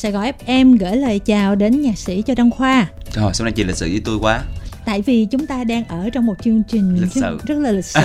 Sài Gòn FM gửi lời chào đến nhạc sĩ Châu Đăng Khoa. Trời, sau này chị lịch sự với tôi quá tại vì chúng ta đang ở trong một chương trình lịch rất, sự. rất là lịch sự.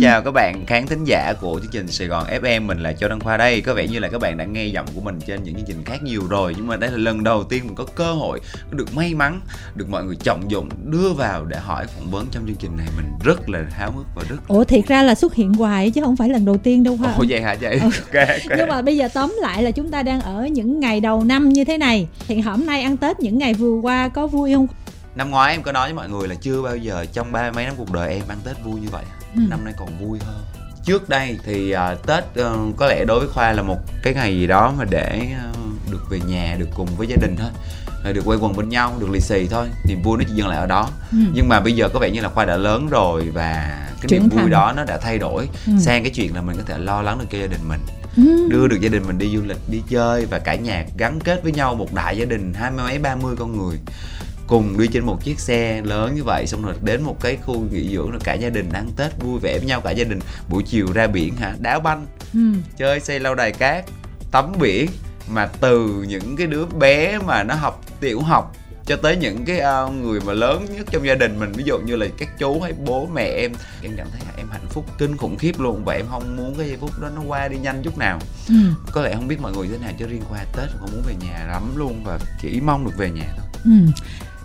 Chào các bạn khán thính giả của chương trình Sài Gòn FM mình là Châu Đăng Khoa đây. Có vẻ như là các bạn đã nghe giọng của mình trên những chương trình khác nhiều rồi nhưng mà đây là lần đầu tiên mình có cơ hội được may mắn được mọi người trọng dụng đưa vào để hỏi phỏng vấn trong chương trình này. Mình rất là háo hức và rất ủa thiệt ra là xuất hiện hoài chứ không phải lần đầu tiên đâu Khoa ủa vậy hả? Vậy. Ừ. okay, okay. nhưng mà bây giờ tóm lại là chúng ta đang ở những ngày đầu năm như thế này. Thì hôm nay ăn Tết những ngày vừa qua có vui không năm ngoái em có nói với mọi người là chưa bao giờ trong ba mấy năm cuộc đời em ăn tết vui như vậy ừ. năm nay còn vui hơn trước đây thì uh, tết uh, có lẽ đối với khoa là một cái ngày gì đó mà để uh, được về nhà được cùng với gia đình thôi được quay quần bên nhau được lì xì thôi niềm vui nó chỉ dừng lại ở đó ừ. nhưng mà bây giờ có vẻ như là khoa đã lớn rồi và cái Trưởng niềm vui thành. đó nó đã thay đổi ừ. sang cái chuyện là mình có thể lo lắng được cho gia đình mình ừ. đưa được gia đình mình đi du lịch đi chơi và cả nhà gắn kết với nhau một đại gia đình hai mươi mấy ba mươi con người cùng đi trên một chiếc xe lớn như vậy xong rồi đến một cái khu nghỉ dưỡng rồi cả gia đình ăn tết vui vẻ với nhau cả gia đình buổi chiều ra biển hả? Đá banh ừ. chơi xây lâu đài cát tắm biển. Mà từ những cái đứa bé mà nó học tiểu học cho tới những cái uh, người mà lớn nhất trong gia đình mình ví dụ như là các chú hay bố mẹ em em cảm thấy là em hạnh phúc kinh khủng khiếp luôn. Và em không muốn cái giây phút đó nó qua đi nhanh chút nào. Ừ. có lẽ không biết mọi người thế nào chứ riêng qua tết không muốn về nhà lắm luôn và chỉ mong được về nhà thôi. Ừ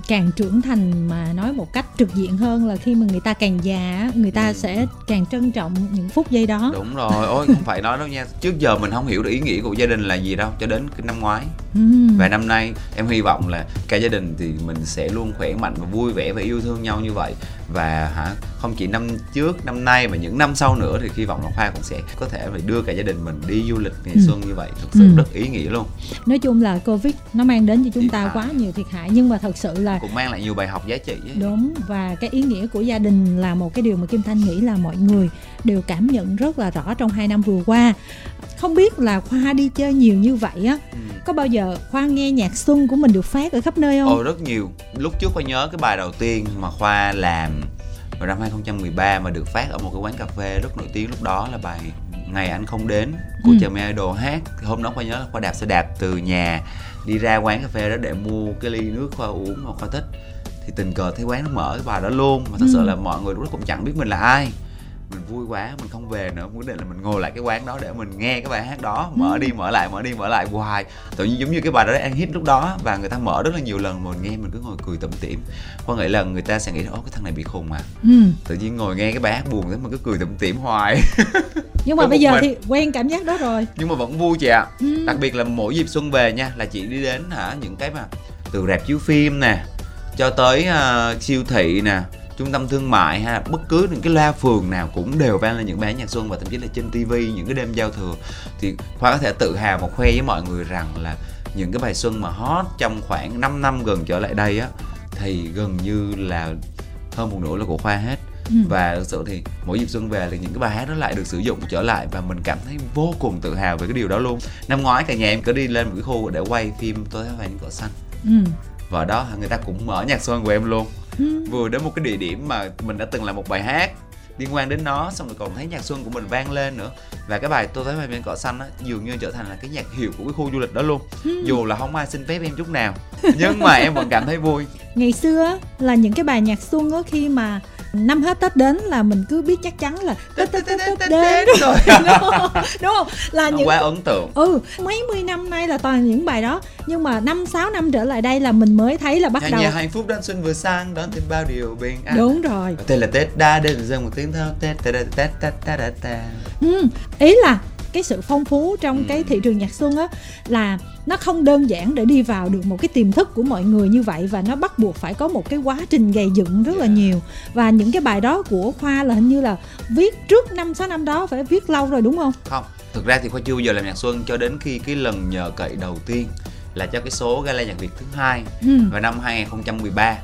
càng trưởng thành mà nói một cách trực diện hơn là khi mà người ta càng già người ta ừ. sẽ càng trân trọng những phút giây đó. Đúng rồi. Ôi không phải nói đâu nha. Trước giờ mình không hiểu được ý nghĩa của gia đình là gì đâu cho đến năm ngoái. Ừ. và năm nay em hy vọng là cả gia đình thì mình sẽ luôn khỏe mạnh và vui vẻ và yêu thương nhau như vậy và hả không chỉ năm trước năm nay mà những năm sau nữa thì hy vọng là khoa cũng sẽ có thể phải đưa cả gia đình mình đi du lịch ngày ừ. xuân như vậy thực sự ừ. rất ý nghĩa luôn nói chung là covid nó mang đến cho chúng thiệt ta hại. quá nhiều thiệt hại nhưng mà thật sự là cũng mang lại nhiều bài học giá trị ấy. đúng và cái ý nghĩa của gia đình là một cái điều mà kim thanh nghĩ là mọi người đều cảm nhận rất là rõ trong hai năm vừa qua không biết là khoa đi chơi nhiều như vậy á ừ. Có bao giờ khoa nghe nhạc xuân của mình được phát ở khắp nơi không? Ồ rất nhiều. Lúc trước khoa nhớ cái bài đầu tiên mà khoa làm vào năm 2013 mà được phát ở một cái quán cà phê rất nổi tiếng lúc đó là bài ngày anh không đến của ừ. chàng idol hát. Thì hôm đó khoa nhớ là khoa đạp xe đạp từ nhà đi ra quán cà phê đó để mua cái ly nước khoa uống mà khoa thích. Thì tình cờ thấy quán nó mở cái bài đó luôn. Mà thật ừ. sự là mọi người lúc đó cũng chẳng biết mình là ai mình vui quá mình không về nữa quyết định là mình ngồi lại cái quán đó để mình nghe cái bài hát đó mở ừ. đi mở lại mở đi mở lại hoài tự nhiên giống như cái bài đó đang hit lúc đó và người ta mở rất là nhiều lần mình nghe mình cứ ngồi cười tủm tỉm có nghĩa là người ta sẽ nghĩ ô cái thằng này bị khùng à ừ. tự nhiên ngồi nghe cái bài hát buồn thế mà cứ cười tủm tỉm hoài nhưng mà bây giờ mình. thì quen cảm giác đó rồi nhưng mà vẫn vui chị ạ à. ừ. đặc biệt là mỗi dịp xuân về nha là chị đi đến hả những cái mà từ rạp chiếu phim nè cho tới uh, siêu thị nè trung tâm thương mại ha bất cứ những cái loa phường nào cũng đều vang lên những bài nhạc xuân và thậm chí là trên tivi những cái đêm giao thừa thì khoa có thể tự hào và khoe với mọi người rằng là những cái bài xuân mà hot trong khoảng 5 năm gần trở lại đây á thì gần như là hơn một nửa là của khoa hết Ừ. và thực sự thì mỗi dịp xuân về thì những cái bài hát đó lại được sử dụng trở lại và mình cảm thấy vô cùng tự hào về cái điều đó luôn năm ngoái cả nhà em có đi lên một cái khu để quay phim tôi thấy những cỏ xanh ừ. và đó người ta cũng mở nhạc xuân của em luôn. Vừa đến một cái địa điểm mà mình đã từng làm một bài hát liên quan đến nó xong rồi còn thấy nhạc xuân của mình vang lên nữa. Và cái bài tôi thấy bài bên cỏ xanh á dường như trở thành là cái nhạc hiệu của cái khu du lịch đó luôn. Ừ. dù là không ai xin phép em chút nào nhưng mà em vẫn cảm thấy vui. Ngày xưa là những cái bài nhạc xuân á khi mà năm hết tết đến là mình cứ biết chắc chắn là tết tết tết tết, đến rồi. đúng không? là những quá ấn tượng. Ừ mấy mươi năm nay là toàn những bài đó. Nhưng mà năm sáu năm trở lại đây là mình mới thấy là bắt đầu. hạnh phúc đón xuân vừa sang đón thêm bao điều bình an. Đúng rồi. Tên là tết đa đến dân một tiếng thơ tết tết tết tết tết tết tết ừ, ý là cái sự phong phú trong ừ. cái thị trường nhạc xuân á là nó không đơn giản để đi vào được một cái tiềm thức của mọi người như vậy và nó bắt buộc phải có một cái quá trình gầy dựng rất là nhiều và những cái bài đó của khoa là hình như là viết trước năm sáu năm đó phải viết lâu rồi đúng không không thực ra thì khoa chưa bao giờ làm nhạc xuân cho đến khi cái lần nhờ cậy đầu tiên là cho cái số gala nhạc việt thứ hai ừ. vào năm 2013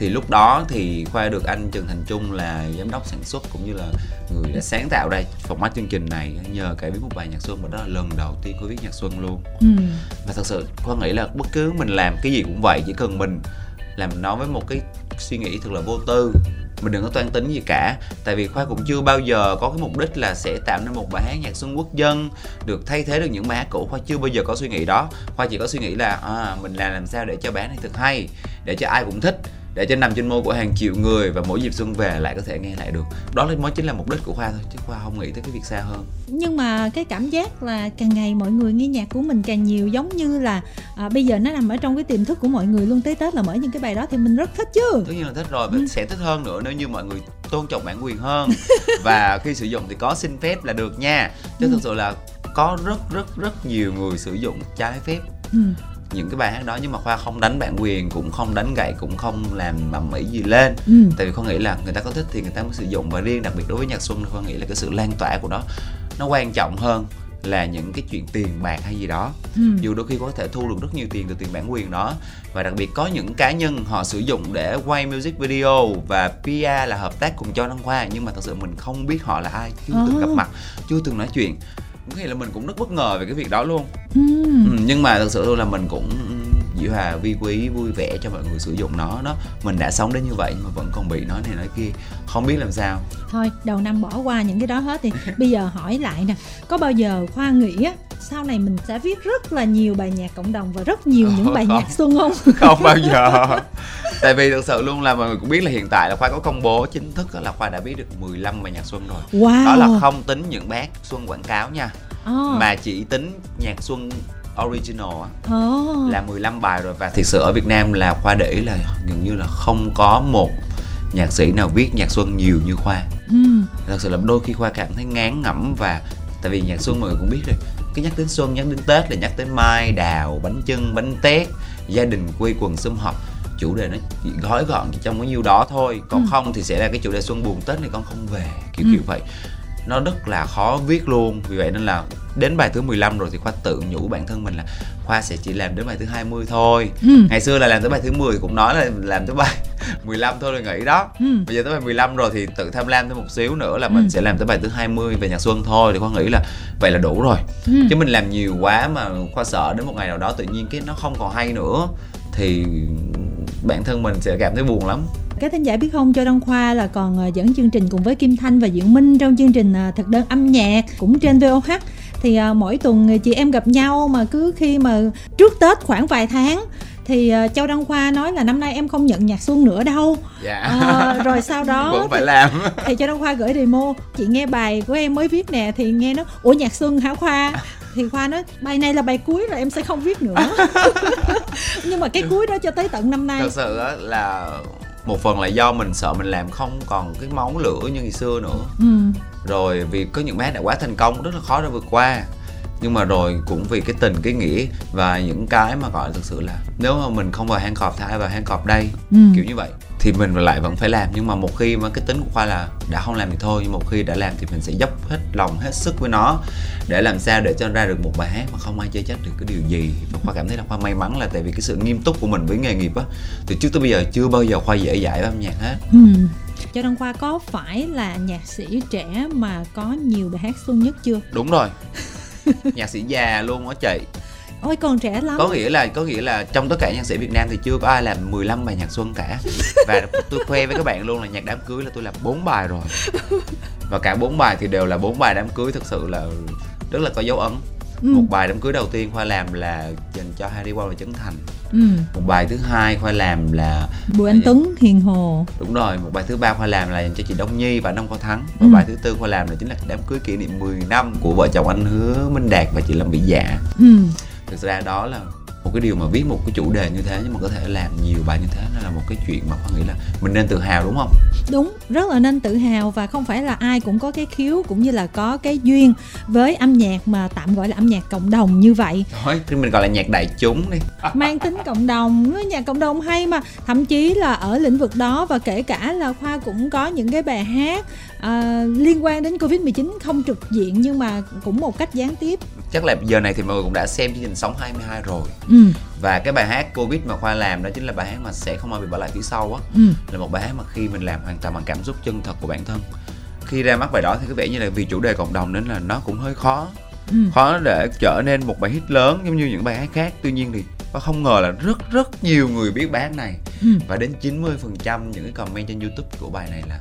thì lúc đó thì khoa được anh Trần Thành Trung là giám đốc sản xuất cũng như là người đã sáng tạo ra format chương trình này. Nhờ cải viết một bài nhạc xuân và đó là lần đầu tiên cô viết nhạc xuân luôn. Ừ. và thật sự khoa nghĩ là bất cứ mình làm cái gì cũng vậy chỉ cần mình làm nó với một cái suy nghĩ thật là vô tư mình đừng có toan tính gì cả. Tại vì khoa cũng chưa bao giờ có cái mục đích là sẽ tạo nên một bài hát nhạc xuân quốc dân được thay thế được những bài hát cũ. Khoa chưa bao giờ có suy nghĩ đó. Khoa chỉ có suy nghĩ là à, mình làm làm sao để cho bài hát này thật hay để cho ai cũng thích để cho nằm trên môi của hàng triệu người và mỗi dịp xuân về lại có thể nghe lại được. Đó là mới chính là mục đích của khoa thôi chứ khoa không nghĩ tới cái việc xa hơn. Nhưng mà cái cảm giác là càng ngày mọi người nghe nhạc của mình càng nhiều giống như là à, bây giờ nó nằm ở trong cái tiềm thức của mọi người luôn. Tới tết là mở những cái bài đó thì mình rất thích chứ. Tất nhiên là thích rồi ừ. sẽ thích hơn nữa nếu như mọi người tôn trọng bản quyền hơn. Và khi sử dụng thì có xin phép là được nha. Chứ ừ. thực sự là có rất rất rất nhiều người sử dụng trái phép. Ừ những cái bài hát đó nhưng mà khoa không đánh bản quyền cũng không đánh gậy cũng không làm mầm mỹ gì lên ừ. tại vì khoa nghĩ là người ta có thích thì người ta mới sử dụng và riêng đặc biệt đối với nhạc xuân khoa nghĩ là cái sự lan tỏa của nó nó quan trọng hơn là những cái chuyện tiền bạc hay gì đó ừ. dù đôi khi có thể thu được rất nhiều tiền từ tiền bản quyền đó và đặc biệt có những cá nhân họ sử dụng để quay music video và PR là hợp tác cùng cho đăng khoa nhưng mà thật sự mình không biết họ là ai chưa oh. từng gặp mặt chưa từng nói chuyện có nghĩa là mình cũng rất bất ngờ về cái việc đó luôn. Ừ. Ừ, nhưng mà thật sự luôn là mình cũng dĩ hòa vi quý vui vẻ cho mọi người sử dụng nó. Đó mình đã sống đến như vậy mà vẫn còn bị nói này nói kia. Không biết làm sao. Thôi đầu năm bỏ qua những cái đó hết thì bây giờ hỏi lại nè có bao giờ khoa nghĩ á sau này mình sẽ viết rất là nhiều bài nhạc cộng đồng và rất nhiều những bài không. nhạc xuân không không bao giờ tại vì thực sự luôn là mọi người cũng biết là hiện tại là khoa có công bố chính thức là khoa đã viết được 15 bài nhạc xuân rồi wow. đó là không tính những bác xuân quảng cáo nha oh. mà chỉ tính nhạc xuân original á oh. là 15 bài rồi và thực sự ở Việt Nam là khoa để ý là gần như là không có một nhạc sĩ nào viết nhạc xuân nhiều như khoa ừ. thật sự là đôi khi khoa cảm thấy ngán ngẩm và tại vì nhạc xuân mọi người cũng biết rồi cái nhắc đến xuân nhắc đến tết là nhắc đến mai đào bánh chưng bánh tét gia đình quây quần sum họp chủ đề nó chỉ gói gọn trong cái nhiêu đó thôi còn ừ. không thì sẽ là cái chủ đề xuân buồn tết này con không về kiểu ừ. kiểu vậy nó rất là khó viết luôn vì vậy nên là đến bài thứ 15 rồi thì khoa tự nhủ bản thân mình là khoa sẽ chỉ làm đến bài thứ 20 thôi ừ. ngày xưa là làm tới bài thứ 10 cũng nói là làm tới bài 15 thôi rồi nghĩ đó ừ. bây giờ tới bài 15 rồi thì tự tham lam thêm một xíu nữa là mình ừ. sẽ làm tới bài thứ 20 về nhạc xuân thôi thì khoa nghĩ là vậy là đủ rồi ừ. chứ mình làm nhiều quá mà khoa sợ đến một ngày nào đó tự nhiên cái nó không còn hay nữa thì bản thân mình sẽ cảm thấy buồn lắm các thính giả biết không cho Đăng Khoa là còn ờ, dẫn chương trình cùng với Kim Thanh và Diệu Minh trong chương trình ờ, thực đơn âm nhạc cũng trên VOH thì uh, mỗi tuần chị em gặp nhau mà cứ khi mà trước Tết khoảng vài tháng thì uh, Châu Đăng Khoa nói là năm nay em không nhận nhạc xuân nữa đâu. Dạ. uh, rồi sau đó Vẫn phải thì, làm. thì Châu Đăng Khoa gửi demo chị nghe bài của em mới viết nè thì nghe nó ủa nhạc xuân hả Khoa? Thì khoa nói bài này là bài cuối rồi em sẽ không viết nữa. Nhưng mà cái cuối đó cho tới tận năm nay. Thật sự là một phần là do mình sợ mình làm không còn cái máu lửa như ngày xưa nữa. Ừ. rồi vì có những bé đã quá thành công rất là khó để vượt qua. Nhưng mà rồi cũng vì cái tình cái nghĩa và những cái mà gọi là thực sự là nếu mà mình không vào hang cọp thay vào hang cọp đây? Ừ. kiểu như vậy. Thì mình lại vẫn phải làm nhưng mà một khi mà cái tính của khoa là đã không làm thì thôi nhưng một khi đã làm thì mình sẽ dốc hết lòng hết sức với nó để làm sao để cho ra được một bài hát mà không ai chê trách được cái điều gì. Và khoa cảm thấy là khoa may mắn là tại vì cái sự nghiêm túc của mình với nghề nghiệp á từ trước tới bây giờ chưa bao giờ khoa dễ dãi với âm nhạc hết. Ừ. cho Đăng Khoa có phải là nhạc sĩ trẻ mà có nhiều bài hát xuân nhất chưa? Đúng rồi. Nhạc sĩ già luôn á chị. Ôi còn trẻ lắm. Có nghĩa là có nghĩa là trong tất cả nhạc sĩ Việt Nam thì chưa có ai làm 15 bài nhạc xuân cả. Và tôi khoe với các bạn luôn là nhạc đám cưới là tôi làm 4 bài rồi. Và cả 4 bài thì đều là 4 bài đám cưới thực sự là rất là có dấu ấn Ừ. một bài đám cưới đầu tiên khoa làm là dành cho Harry Potter và Trấn Thành ừ. một bài thứ hai khoa làm là Bùi Anh Tuấn Hiền Hồ đúng rồi một bài thứ ba khoa làm là dành cho chị Đông Nhi và Nông Cao Thắng và ừ. bài thứ tư khoa làm là chính là đám cưới kỷ niệm 10 năm của vợ chồng anh Hứa Minh Đạt và chị Lâm Vĩ Dạ ừ thực ra đó là một cái điều mà viết một cái chủ đề như thế nhưng mà có thể làm nhiều bài như thế nó là một cái chuyện mà con nghĩ là mình nên tự hào đúng không? Đúng rất là nên tự hào và không phải là ai cũng có cái khiếu cũng như là có cái duyên với âm nhạc mà tạm gọi là âm nhạc cộng đồng như vậy. Thôi thì mình gọi là nhạc đại chúng đi. Mang tính cộng đồng nhạc cộng đồng hay mà thậm chí là ở lĩnh vực đó và kể cả là khoa cũng có những cái bài hát à, liên quan đến covid 19 không trực diện nhưng mà cũng một cách gián tiếp chắc là giờ này thì mọi người cũng đã xem chương trình sống 22 rồi ừ. và cái bài hát covid mà khoa làm đó chính là bài hát mà sẽ không ai bị bỏ lại phía sau á ừ. là một bài hát mà khi mình làm hoàn toàn bằng cảm xúc chân thật của bản thân khi ra mắt bài đó thì có vẻ như là vì chủ đề cộng đồng nên là nó cũng hơi khó ừ. khó để trở nên một bài hit lớn giống như những bài hát khác tuy nhiên thì và không ngờ là rất rất nhiều người biết bài hát này ừ. và đến 90% những cái comment trên youtube của bài này là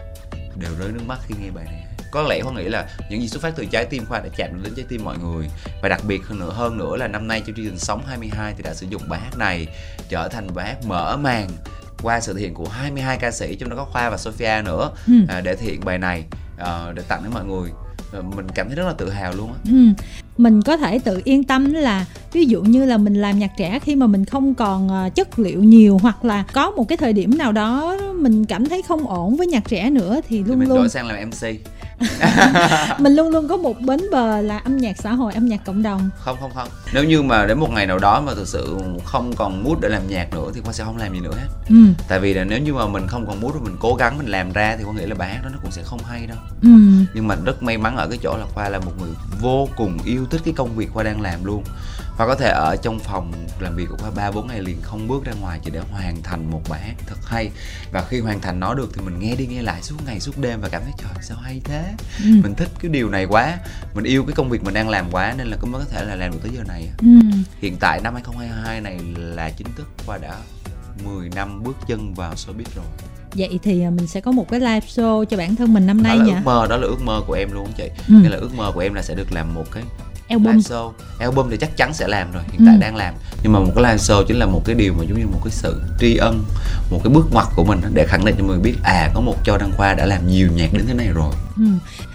đều rơi nước mắt khi nghe bài này có lẽ khoa nghĩ là những gì xuất phát từ trái tim khoa đã chạm đến trái tim mọi người và đặc biệt hơn nữa hơn nữa là năm nay trong chương trình sống 22 thì đã sử dụng bài hát này trở thành bài hát mở màn qua sự thể hiện của 22 ca sĩ trong đó có khoa và sophia nữa Ừ. à, để thể hiện bài này à, để tặng đến mọi người Và mình cảm thấy rất là tự hào luôn á Ừ. mình có thể tự yên tâm là ví dụ như là mình làm nhạc trẻ khi mà mình không còn ờ, chất liệu nhiều hoặc là có một cái thời điểm nào đó mình cảm thấy không ổn với nhạc trẻ nữa thì thì luôn mình luôn đổi sang làm mc mình luôn luôn có một bến bờ là âm nhạc xã hội âm nhạc cộng đồng. Không không không. Nếu như mà đến một ngày nào đó mà thực sự không còn mood để làm nhạc nữa thì khoa sẽ không làm gì nữa hết. Ừ. tại vì là nếu như mà mình không còn rồi mình cố gắng mình làm ra thì khoa nghĩ là bài hát đó nó cũng sẽ không hay đâu. Ừ. nhưng mà rất may mắn ở cái chỗ là khoa là một người vô cùng yêu thích cái công việc khoa đang làm luôn và có thể ở trong phòng làm việc của khoa ba bốn ngày liền không bước ra ngoài chỉ để hoàn thành một bài hát thật hay. Và khi hoàn thành nó được thì mình nghe đi nghe lại suốt ngày suốt đêm và cảm thấy trời sao hay thế? Ừ. mình thích cái điều này quá. Mình yêu cái công việc mình đang làm quá nên là cũng mới có thể là làm được tới giờ này Ừ. hiện tại năm 2022 này là chính thức khoa đã 10 năm bước chân vào showbiz rồi. Vậy thì ờ, mình sẽ có một cái live show cho bản thân mình năm nay đó là nhỉ ước mơ đó là ước mơ của em luôn chị. Ừ. nghĩa là ước mơ của em là sẽ được làm một cái album live show album thì chắc chắn sẽ làm rồi hiện tại Ừ. đang làm nhưng mà một cái live show chính là một cái điều mà giống như một cái sự tri ân một cái bước ngoặt của mình để khẳng định cho mọi người biết à có một Châu Đăng Khoa đã làm nhiều nhạc đến thế này rồi Ừ.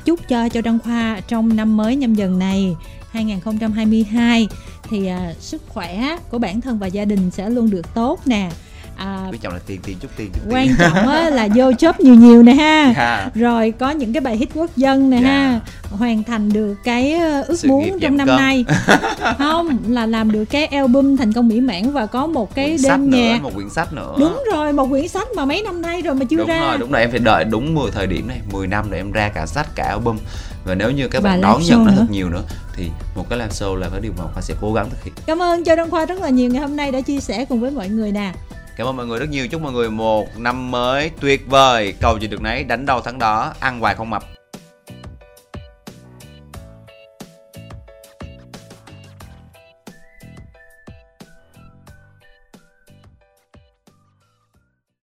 Chúc cho Châu Đăng Khoa trong năm mới nhâm dần này 2022 thì à, sức khỏe của bản thân và gia đình sẽ luôn được tốt nè. À, quan trọng là tiền tiền chút tiền chút tiền quan trọng á, là vô chớp nhiều nhiều nè ha. Dạ. Rồi có những cái bài hit quốc dân nè Dạ. ha. Hoàn thành được cái ước Sự muốn trong năm cân. nay. Không, là làm được cái album thành công mỹ mãn và có một cái quyển đêm nữa nhạc. một quyển sách nữa Đúng rồi, một quyển sách mà mấy năm nay rồi mà chưa đúng ra. rồi đúng rồi em phải đợi đúng 10 thời điểm này 10 năm để em ra cả sách cả album và nếu như các bạn đón nhận nó nữa. thật nhiều nữa thì một cái live show là cái điều mà khoa sẽ cố gắng thực hiện Cảm ơn Châu Đăng Khoa rất là nhiều ngày hôm nay đã chia sẻ cùng với mọi người nè cảm ơn mọi người rất nhiều. Chúc mọi người một năm mới tuyệt vời. Cầu gì được nấy. Đánh đâu thắng đó. Ăn hoài không mập.